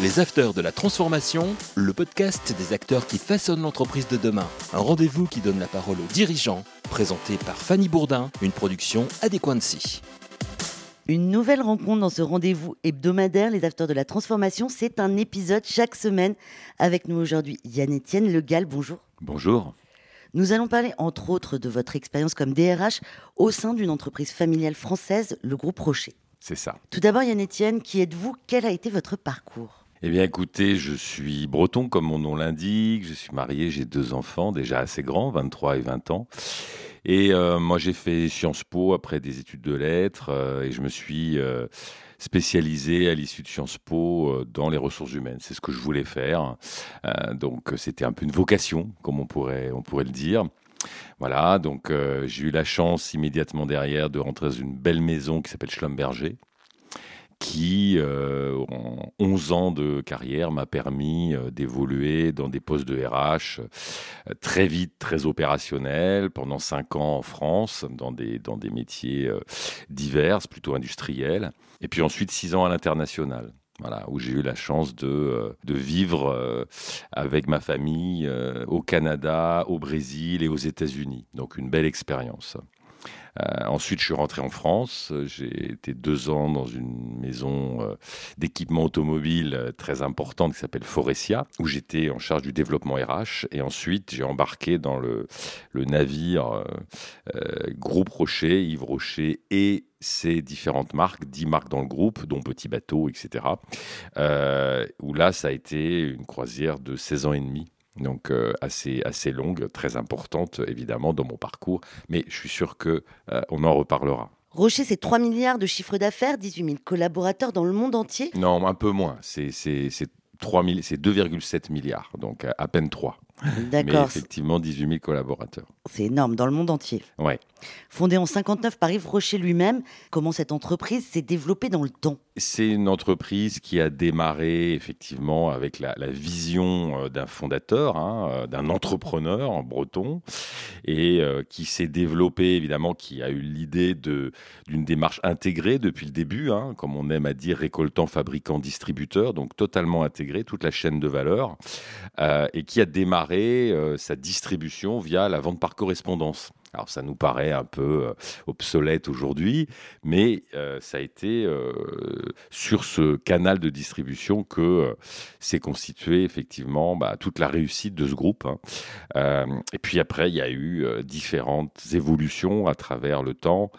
Les Afters de la Transformation, le podcast des acteurs qui façonnent l'entreprise de demain. Un rendez-vous qui donne la parole aux dirigeants, présenté par Fanny Bourdin, une production Adéquancy. Une nouvelle rencontre dans ce rendez-vous hebdomadaire, les Afters de la Transformation. C'est un épisode chaque semaine. Avec nous aujourd'hui, Yann-Étienne Le Gall, bonjour. Bonjour. Nous allons parler entre autres de votre expérience comme DRH au sein d'une entreprise familiale française, le groupe Rocher. C'est ça. Tout d'abord, Yann-Étienne, qui êtes-vous? Quel a été votre parcours? Eh bien, écoutez, je suis breton, comme mon nom l'indique. Je suis marié, j'ai deux enfants, déjà assez grands, 23 et 20 ans. Et euh, moi, j'ai fait Sciences Po après des études de lettres euh, et je me suis euh, spécialisé à l'issue de Sciences Po dans les ressources humaines. C'est ce que je voulais faire. donc, c'était un peu une vocation, comme on pourrait, on pourrait le dire. Voilà, donc j'ai eu la chance immédiatement derrière de rentrer dans une belle maison qui s'appelle Schlumberger, qui, euh, en 11 ans de carrière, m'a permis euh, d'évoluer dans des postes de RH euh, très vite, très opérationnels, pendant 5 ans en France, dans des, dans des métiers divers, plutôt industriels, et puis ensuite 6 ans à l'international. Voilà, où j'ai eu la chance de, de vivre avec ma famille au Canada, au Brésil et aux États-Unis. Donc une belle expérience. Euh, ensuite, je suis rentré en France. J'ai été deux ans dans une maison euh, d'équipement automobile euh, très importante qui s'appelle Forestia, où j'étais en charge du développement RH. Et ensuite, j'ai embarqué dans le, navire Groupe Rocher, Yves Rocher et ses différentes marques, dix marques dans le groupe, dont Petit Bateau, etc. où là, ça a été une croisière de 16 ans et demi donc euh, assez, assez longue, très importante évidemment dans mon parcours, mais je suis sûr qu'on euh, on en reparlera. Rocher, c'est 3 milliards de chiffre d'affaires, 18 000 collaborateurs dans le monde entier? Non, un peu moins, c'est 2,7 milliards, donc à peine 3. D'accord. Effectivement, 18 000 collaborateurs. C'est énorme dans le monde entier. Ouais. Fondé en 59 par Yves Rocher lui-même, comment cette entreprise s'est développée dans le temps? C'est une entreprise qui a démarré effectivement avec la, vision euh, d'un fondateur, hein, euh, d'un entrepreneur en breton, et euh, qui s'est développée évidemment, qui a eu l'idée d'une démarche intégrée depuis le début, hein, comme on aime à dire, récoltant, fabricant, distributeur, donc totalement intégrée, toute la chaîne de valeur, et qui a démarré sa distribution via la vente par correspondance. Alors ça nous paraît un peu euh, obsolète aujourd'hui, mais euh, ça a été euh, sur ce canal de distribution que s'est constituée effectivement bah, toute la réussite de ce groupe. Hein. et puis après, il y a eu différentes évolutions à travers le temps.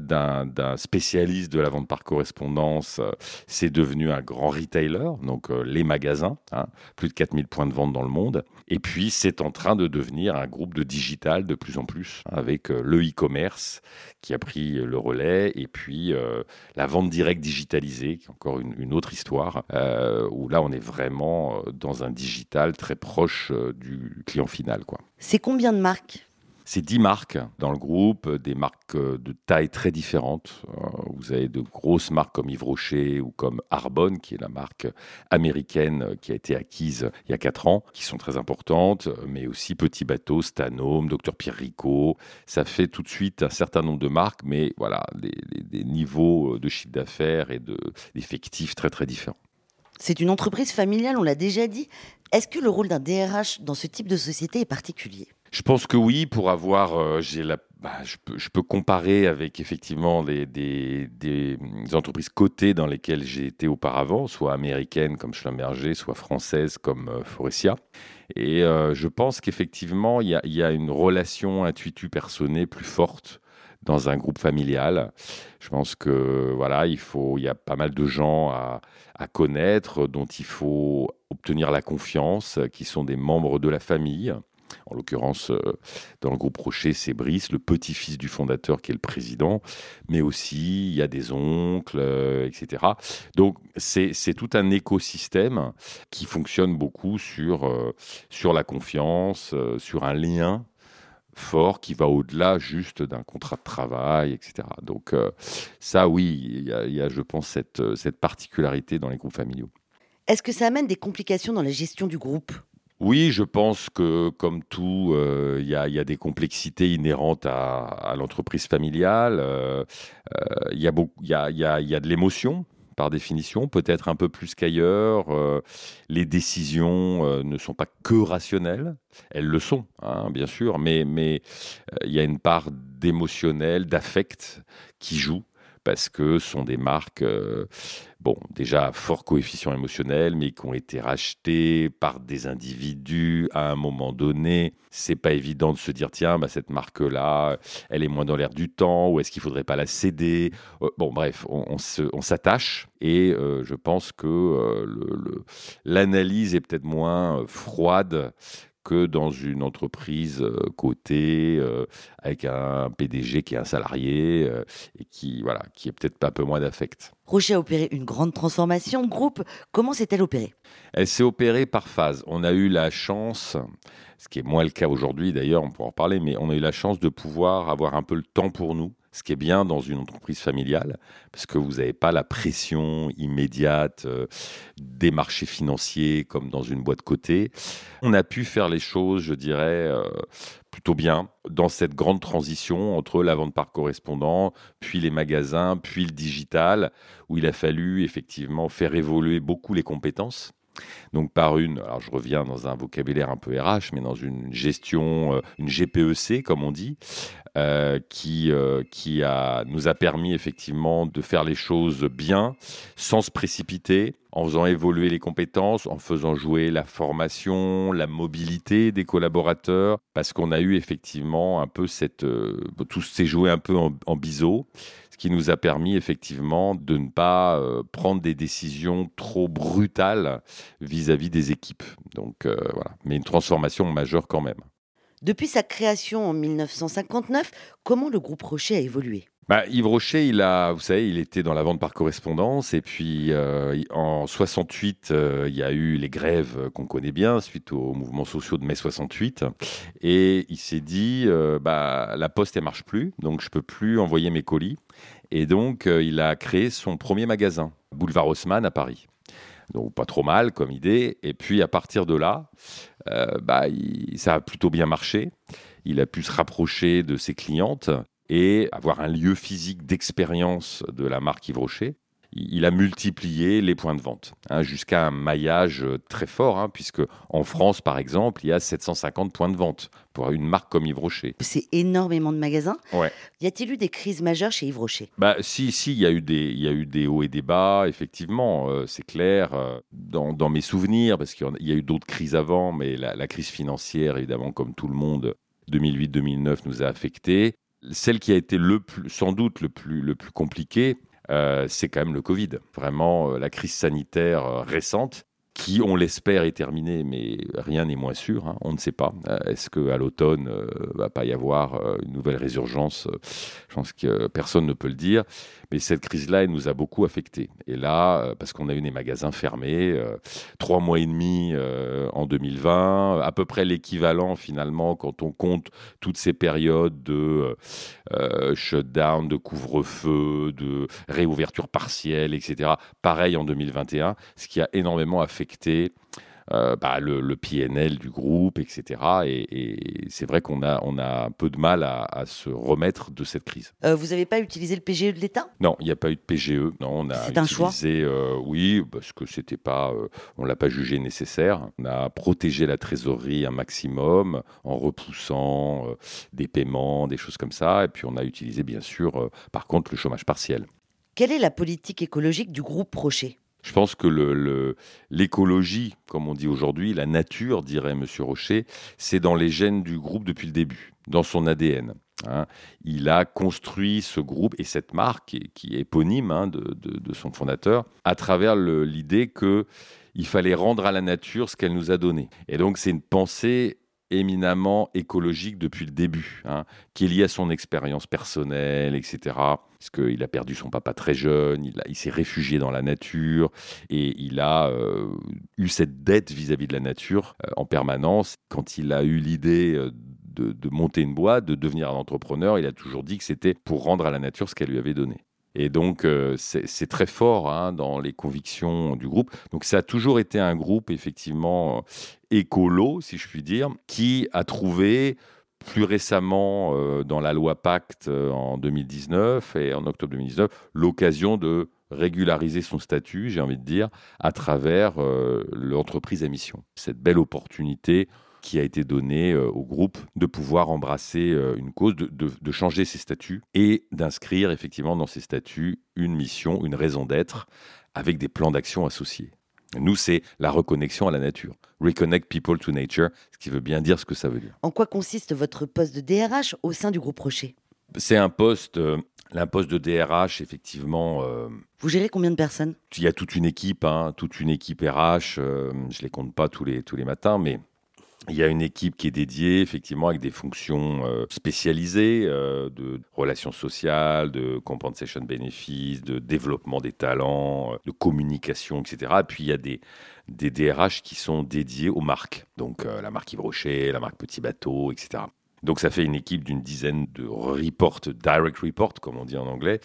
D'un spécialiste de la vente par correspondance, c'est devenu un grand retailer, donc les magasins, hein, plus de 4000 points de vente dans le monde. Et puis c'est en train de devenir un groupe de digital de plus en plus avec euh, le e-commerce qui a pris le relais et puis euh, la vente directe digitalisée, qui est encore une, autre histoire, euh, où là on est vraiment dans un digital très proche du client final. C'est combien de marques? C'est 10 marques dans le groupe, des marques euh, de taille très différentes. Euh, vous avez de grosses marques comme Yves Rocher ou comme Arbonne, qui est la marque américaine qui a été acquise il y a 4 ans, qui sont très importantes, mais aussi Petit Bateau, Stanome, Dr Pierre Rico. Ça fait tout de suite un certain nombre de marques, mais voilà, des, niveaux de chiffre d'affaires et d'effectifs très très différents. C'est une entreprise familiale, on l'a déjà dit. Est-ce que le rôle d'un DRH dans ce type de société est particulier? Je pense que oui, pour avoir, euh, la, bah, je, peux, comparer avec effectivement des, des, entreprises cotées dans lesquelles j'ai été auparavant, soit américaines comme Schlumberger, soit françaises comme euh, Forestia. Et euh, je pense qu'effectivement, il y, a, une relation intuitu-personnée plus forte dans un groupe familial. Je pense que voilà, il faut, y a pas mal de gens à connaître, dont il faut obtenir la confiance, qui sont des membres de la famille. En l'occurrence, euh, dans le groupe Rocher, c'est Brice, le petit-fils du fondateur qui est le président, mais aussi il y a des oncles, euh, etc. Donc c'est tout un écosystème qui fonctionne beaucoup sur, euh, sur la confiance, sur un lien fort qui va au-delà juste d'un contrat de travail, etc. Donc ça, oui, il y, y, a, je pense, cette, cette particularité dans les groupes familiaux. Est-ce que ça amène des complications dans la gestion du groupe? Oui, je pense que comme tout, euh, il y, a des complexités inhérentes à, l'entreprise familiale. Il y, a, de l'émotion par définition, peut-être un peu plus qu'ailleurs. les décisions ne sont pas que rationnelles, elles le sont, hein, bien sûr, mais il y a une part d'émotionnel, d'affect qui joue parce que ce sont des marques, euh, bon, déjà à fort coefficient émotionnel, mais qui ont été rachetées par des individus à un moment donné. C'est pas évident de se dire, tiens, bah, cette marque-là, elle est moins dans l'air du temps, ou est-ce qu'il faudrait pas la céder? Euh, Bon, bref, on, s'attache, et euh, je pense que l'analyse est peut-être moins froide que dans une entreprise euh, cotée euh, avec un PDG qui est un salarié euh, et qui voilà qui est peut-être un peu moins d'affect. Rocher a opéré une grande transformation. Groupe, comment s'est-elle opérée? Elle s'est opérée par phase. On a eu la chance, ce qui est moins le cas aujourd'hui d'ailleurs, on pourra en parler, mais on a eu la chance de pouvoir avoir un peu le temps pour nous ce qui est bien dans une entreprise familiale, parce que vous n'avez pas la pression immédiate euh, des marchés financiers comme dans une boîte cotée. On a pu faire les choses, je dirais, euh, plutôt bien dans cette grande transition entre la vente par correspondant, puis les magasins, puis le digital, où il a fallu effectivement faire évoluer beaucoup les compétences. Donc par une, alors je reviens dans un vocabulaire un peu RH, mais dans une gestion, euh, une GPEC comme on dit, euh, qui, euh, qui a, nous a permis effectivement de faire les choses bien, sans se précipiter, en faisant évoluer les compétences, en faisant jouer la formation, la mobilité des collaborateurs, parce qu'on a eu effectivement un peu cette... tout s'est joué un peu en, en biseau qui nous a permis effectivement de ne pas euh, prendre des décisions trop brutales vis-à-vis des équipes. Donc euh, voilà, mais une transformation majeure quand même. Depuis sa création en 1959, comment le groupe Rocher a évolué? Bah, Yves Rocher, il a, vous savez, il était dans la vente par correspondance et puis euh, en 68, il y a eu les grèves qu'on connaît bien suite aux mouvements sociaux de mai 68 et il s'est dit, bah, la poste elle marche plus, donc je peux plus envoyer mes colis. Et donc, euh, il a créé son premier magasin, Boulevard Haussmann à Paris. Donc, pas trop mal comme idée. Et puis, à partir de là, euh, bah, ça a plutôt bien marché. Il a pu se rapprocher de ses clientes et avoir un lieu physique d'expérience de la marque Yves Rocher il a multiplié les points de vente hein, jusqu'à un maillage très fort, hein, puisque en France, par exemple, il y a 750 points de vente pour une marque comme Yves Rocher. C'est énormément de magasins. Ouais. Y a-t-il eu des crises majeures chez Yves Rocher? Bah si, si, il y a eu des, y a eu des hauts et des bas, effectivement, euh, c'est clair. Euh, dans, mes souvenirs, parce qu'il y, a eu d'autres crises avant, mais la, la, crise financière, évidemment, comme tout le monde, 2008-2009 nous a affectés. Celle qui a été le plus, sans doute le plus, le plus compliqué, euh, c'est quand même le Covid. Vraiment, euh, la crise sanitaire euh, récente qui, on l'espère, est terminée, mais rien n'est moins sûr. Hein. on ne sait pas. Est-ce qu'à l'automne, ne va pas y avoir une nouvelle résurgence Je pense que personne ne peut le dire. Mais cette crise-là, elle nous a beaucoup affectés. Et là, euh, parce qu'on a eu des magasins fermés, euh, trois mois et demi euh, en 2020, à peu près l'équivalent finalement quand on compte toutes ces périodes de shutdown, de couvre-feu, de réouverture partielle, etc. Pareil en 2021, ce qui a énormément affecté euh, bah, le, le, PNL du groupe, etc. Et, c'est vrai qu'on a, on a un peu de mal à, se remettre de cette crise. Euh, vous n'avez pas utilisé le PGE de l'État? Non, il n'y a pas eu de PGE. Non, on a c'est un choix. Euh, oui, parce que c'était pas, on l'a pas jugé nécessaire. On a protégé la trésorerie un maximum en repoussant des paiements, des choses comme ça. Et puis on a utilisé bien sûr, par contre, le chômage partiel. Quelle est la politique écologique du groupe Rocher? Je pense que l'écologie, comme on dit aujourd'hui, la nature, dirait M. Rocher, c'est dans les gènes du groupe depuis le début, dans son ADN. Hein. Il a construit ce groupe et cette marque, qui est, éponyme hein, de, de, son fondateur, à travers l'idée qu'il fallait rendre à la nature ce qu'elle nous a donné. Et donc c'est une pensée éminemment écologique depuis le début, hein, qui est lié à son expérience personnelle, etc. Parce qu'il a perdu son papa très jeune, il, s'est réfugié dans la nature et il a euh, eu cette dette vis-à-vis de la nature euh, en permanence. Quand il a eu l'idée euh, de, monter une boîte, de devenir un entrepreneur, il a toujours dit que c'était pour rendre à la nature ce qu'elle lui avait donné. Et donc, euh, c'est très fort hein, dans les convictions du groupe. Donc, ça a toujours été un groupe, effectivement, écolo, si je puis dire, qui a trouvé plus récemment, euh, dans la loi Pacte euh, en 2019 et en octobre 2019, l'occasion de régulariser son statut, j'ai envie de dire, à travers euh, l'entreprise à mission. Cette belle opportunité qui a été donnée euh, au groupe de pouvoir embrasser euh, une cause, de, de, changer ses statuts et d'inscrire effectivement dans ses statuts une mission, une raison d'être, avec des plans d'action associés. Nous, c'est la reconnexion à la nature. Reconnect people to nature, ce qui veut bien dire ce que ça veut dire. En quoi consiste votre poste de DRH au sein du groupe Rocher? C'est un poste, euh, un poste de DRH, effectivement. Euh, Vous gérez combien de personnes? Il y a toute une équipe, hein, toute une équipe RH. Euh, je les compte pas tous les, tous les matins, mais il y a une équipe qui est dédiée, effectivement, avec des fonctions euh, spécialisées euh, de relations sociales, de compensation benefits, de développement des talents, euh, de communication, etc. Et puis il y a des, DRH qui sont dédiés aux marques. Donc la marque Yves Rocher, la marque Petit Bateau, etc. Donc ça fait une équipe d'une dizaine de report, direct report, comme on dit en anglais,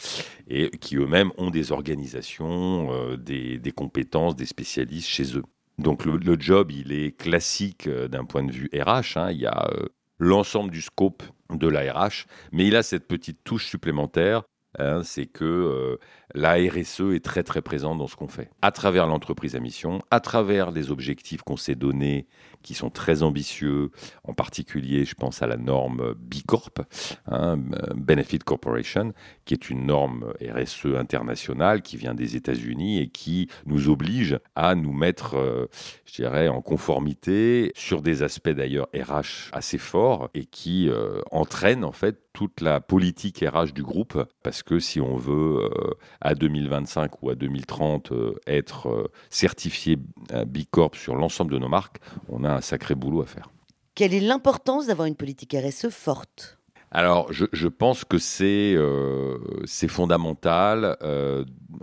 et qui eux-mêmes ont des organisations, des compétences, des spécialistes chez eux. Donc le, job, il est classique euh, d'un point de vue RH. Hein. Il y a euh, l'ensemble du scope de la RH, mais il a cette petite touche supplémentaire, hein, c'est que euh, la RSE est très très présente dans ce qu'on fait, à travers l'entreprise à mission, à travers les objectifs qu'on s'est donnés, qui sont très ambitieux, en particulier je pense à la norme B Corp, hein, Benefit Corporation, qui est une norme RSE internationale qui vient des États-Unis et qui nous oblige à nous mettre, euh, je dirais, en conformité sur des aspects d'ailleurs RH assez forts et qui euh, entraîne en fait toute la politique RH du groupe, parce que si on veut euh, à 2025 ou à 2030 euh, être certifié B Corp sur l'ensemble de nos marques, on a un sacré boulot à faire. Quelle est l'importance d'avoir une politique RSE forte? Alors, je, pense que c'est euh, fondamental,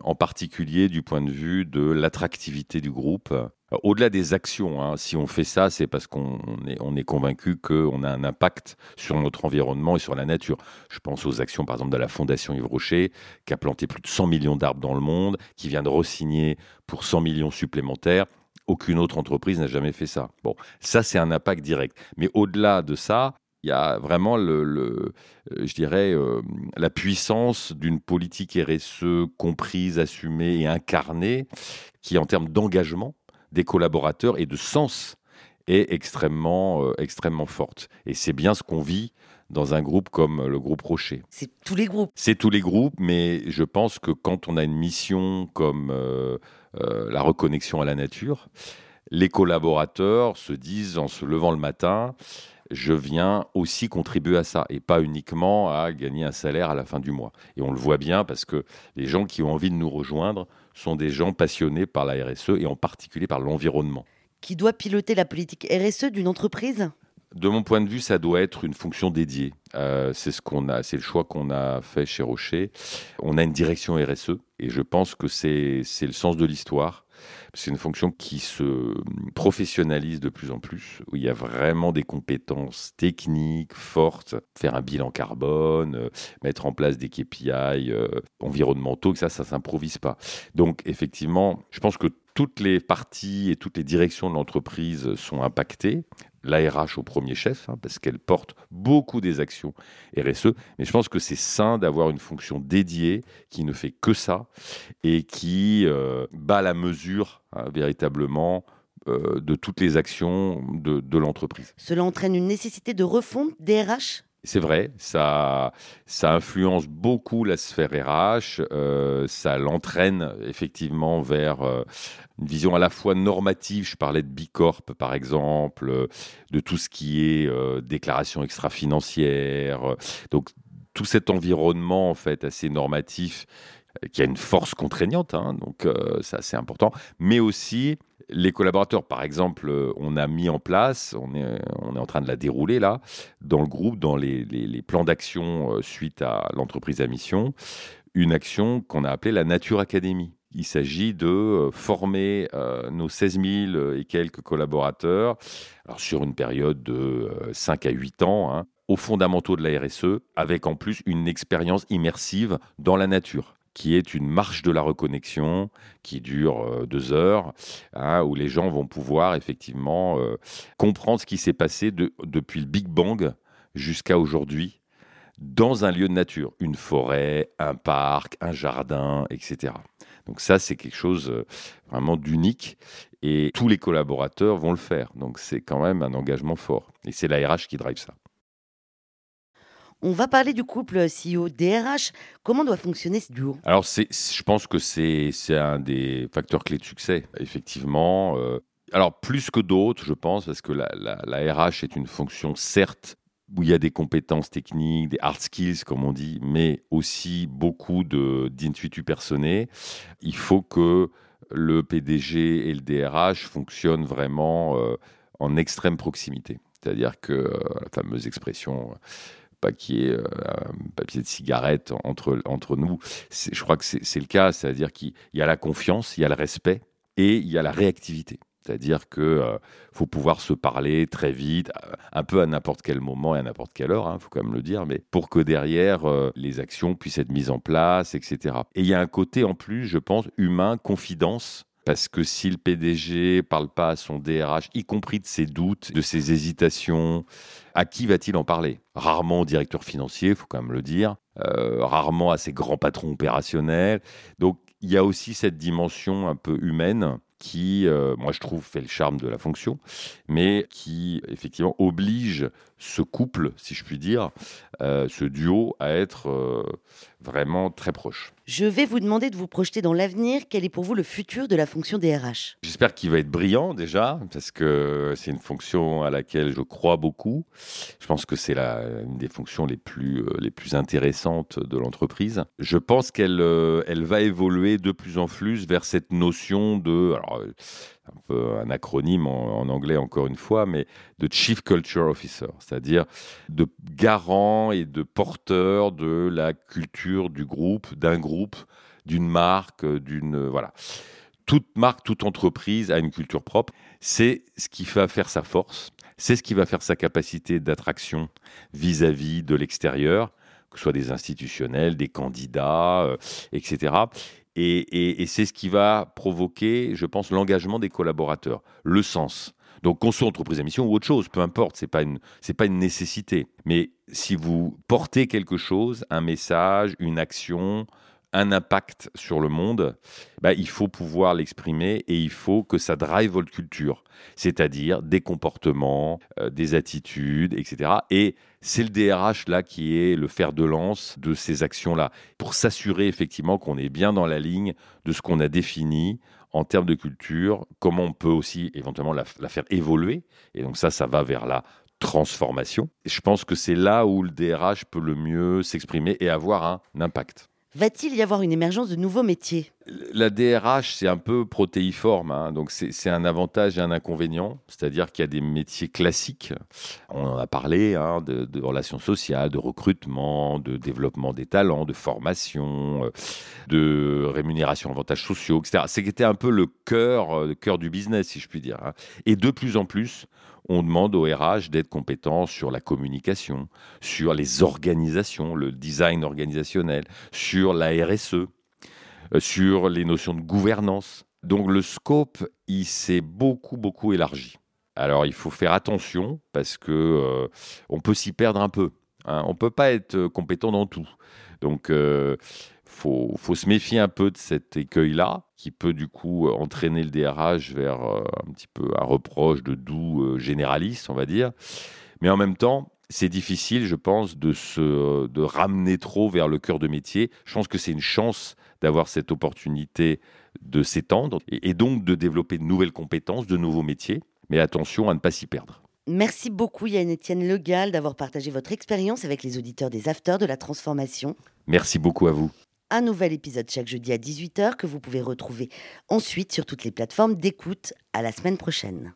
en particulier du point de vue de l'attractivité du groupe. Au-delà des actions, hein, si on fait ça, c'est parce qu'on est, est convaincu qu'on a un impact sur notre environnement et sur la nature. Je pense aux actions, par exemple, de la Fondation Yves Rocher, qui a planté plus de 100 millions d'arbres dans le monde, qui vient de re-signer pour 100 millions supplémentaires. Aucune autre entreprise n'a jamais fait ça. Bon, ça, c'est un impact direct. Mais au-delà de ça, il y a vraiment, le, euh, je dirais, euh, la puissance d'une politique RSE comprise, assumée et incarnée, qui, en termes d'engagement, des collaborateurs et de sens est extrêmement, euh, extrêmement forte. Et c'est bien ce qu'on vit dans un groupe comme le groupe Rocher. C'est tous les groupes. C'est tous les groupes, mais je pense que quand on a une mission comme euh, la reconnexion à la nature, les collaborateurs se disent en se levant le matin, je viens aussi contribuer à ça et pas uniquement à gagner un salaire à la fin du mois. Et on le voit bien parce que les gens qui ont envie de nous rejoindre sont des gens passionnés par la RSE et en particulier par l'environnement. Qui doit piloter la politique RSE d'une entreprise? De mon point de vue, ça doit être une fonction dédiée. Euh, c'est ce qu'on a, c'est le choix qu'on a fait chez Rocher. On a une direction RSE et je pense que c'est le sens de l'histoire. C'est une fonction qui se professionnalise de plus en plus, où il y a vraiment des compétences techniques fortes, faire un bilan carbone, euh, mettre en place des KPI euh, environnementaux, que ça, ça s'improvise pas. Donc, effectivement, je pense que toutes les parties et toutes les directions de l'entreprise sont impactées l'ARH au premier chef, hein, parce qu'elle porte beaucoup des actions RSE. Mais je pense que c'est sain d'avoir une fonction dédiée qui ne fait que ça et qui euh, bat la mesure hein, véritablement euh, de toutes les actions de, de l'entreprise. Cela entraîne une nécessité de refonte des RH c'est vrai, ça, ça influence beaucoup la sphère RH, euh, ça l'entraîne effectivement vers euh, une vision à la fois normative, je parlais de Bicorp par exemple, de tout ce qui est euh, déclaration extra-financière, donc tout cet environnement en fait assez normatif qui a une force contraignante, hein, donc c'est assez important, mais aussi les collaborateurs, par exemple, euh, on a mis en place, on est, en train de la dérouler là, dans le groupe, dans les, plans d'action euh, suite à l'entreprise à mission, une action qu'on a appelée la Nature Academy. Il s'agit de euh, former nos 16 000 et quelques collaborateurs sur une période de 5 à 8 ans hein, aux fondamentaux de la RSE, avec en plus une expérience immersive dans la nature qui est une marche de la reconnexion qui dure euh, deux heures, hein, où les gens vont pouvoir effectivement euh, comprendre ce qui s'est passé depuis le Big Bang jusqu'à aujourd'hui dans un lieu de nature, une forêt, un parc, un jardin, etc. Donc ça, c'est quelque chose euh, vraiment d'unique et tous les collaborateurs vont le faire. Donc c'est quand même un engagement fort. Et c'est la RH qui drive ça. On va parler du couple CEO-DRH. Comment doit fonctionner ce duo? Alors, je pense que c'est un des facteurs clés de succès, effectivement. Euh, alors, plus que d'autres, je pense, parce que la, RH est une fonction, certes, où il y a des compétences techniques, des hard skills, comme on dit, mais aussi beaucoup d'intuitus personnels. Il faut que le PDG et le DRH fonctionnent vraiment euh, en extrême proximité. C'est-à-dire que euh, la fameuse expression pas ait euh, un papier de cigarette entre, entre nous. Je crois que c'est le cas, c'est-à-dire qu'il y a la confiance, il y a le respect et il y a la réactivité. C'est-à-dire qu'il euh, faut pouvoir se parler très vite, euh, un peu à n'importe quel moment et à n'importe quelle heure, il hein, faut quand même le dire, mais pour que derrière, les actions puissent être mises en place, etc. Et il y a un côté en plus, je pense, humain, confidence, parce que si le PDG parle pas à son DRH, y compris de ses doutes, de ses hésitations, à qui va-t-il en parler? Rarement au directeur financier, faut quand même le dire. Euh, rarement à ses grands patrons opérationnels. Donc il y a aussi cette dimension un peu humaine qui, euh, moi je trouve, fait le charme de la fonction, mais qui effectivement oblige ce couple, si je puis dire, euh, ce duo à être vraiment très proche. Je vais vous demander de vous projeter dans l'avenir. Quel est pour vous le futur de la fonction DRH J'espère qu'il va être brillant déjà, parce que c'est une fonction à laquelle je crois beaucoup. Je pense que c'est une des fonctions les plus, les plus intéressantes de l'entreprise. Je pense qu'elle elle va évoluer de plus en plus vers cette notion de un peu un acronyme en, anglais encore une fois, mais de Chief Culture Officer, c'est-à-dire de garant et de porteur de la culture du groupe, d'un groupe, d'une marque, d'une voilà. Toute marque, toute entreprise a une culture propre. C'est ce qui va faire sa force. C'est ce qui va faire sa capacité d'attraction vis-à-vis de l'extérieur, que ce soit des institutionnels, des candidats, euh, etc. Et, c'est ce qui va provoquer, je pense, l'engagement des collaborateurs, le sens. Donc, qu'on soit entreprise à mission ou autre chose, peu importe, ce n'est pas, une, pas une nécessité. Mais si vous portez quelque chose, un message, une action, un impact sur le monde, bah, il faut pouvoir l'exprimer et il faut que ça drive votre culture, c'est-à-dire des comportements, euh, des attitudes, etc. Et c'est le DRH là qui est le fer de lance de ces actions-là, pour s'assurer effectivement qu'on est bien dans la ligne de ce qu'on a défini en termes de culture, comment on peut aussi éventuellement la, faire évoluer. Et donc ça, ça va vers la transformation. Et je pense que c'est là où le DRH peut le mieux s'exprimer et avoir un impact. Va-t-il y avoir une émergence de nouveaux métiers? La DRH, c'est un peu protéiforme, hein. donc c'est un avantage et un inconvénient. C'est-à-dire qu'il y a des métiers classiques, on en a parlé, hein, de, relations sociales, de recrutement, de développement des talents, de formation, euh, de rémunération, avantages sociaux, etc. C'était un peu le cœur, euh, cœur du business, si je puis dire. Hein. Et de plus en plus, on demande au RH d'être compétent sur la communication, sur les organisations, le design organisationnel, sur la RSE, sur les notions de gouvernance. Donc le scope, il s'est beaucoup, beaucoup élargi. Alors il faut faire attention parce que euh, on peut s'y perdre un peu. Hein. On ne peut pas être compétent dans tout. Donc euh, faut, faut se méfier un peu de cet écueil-là, qui peut du coup entraîner le DRH vers euh, un petit peu un reproche de doux euh, généraliste, on va dire. Mais en même temps, c'est difficile, je pense, de se de ramener trop vers le cœur de métier. Je pense que c'est une chance d'avoir cette opportunité de s'étendre et, donc de développer de nouvelles compétences, de nouveaux métiers. Mais attention à ne pas s'y perdre. Merci beaucoup Yann-Étienne Legal d'avoir partagé votre expérience avec les auditeurs des Afters de la transformation. Merci beaucoup à vous un nouvel épisode chaque jeudi à 18h que vous pouvez retrouver ensuite sur toutes les plateformes d'écoute. À la semaine prochaine.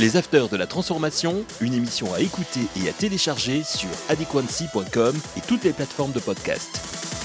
Les Afters de la Transformation, une émission à écouter et à télécharger sur adequancy.com et toutes les plateformes de podcast.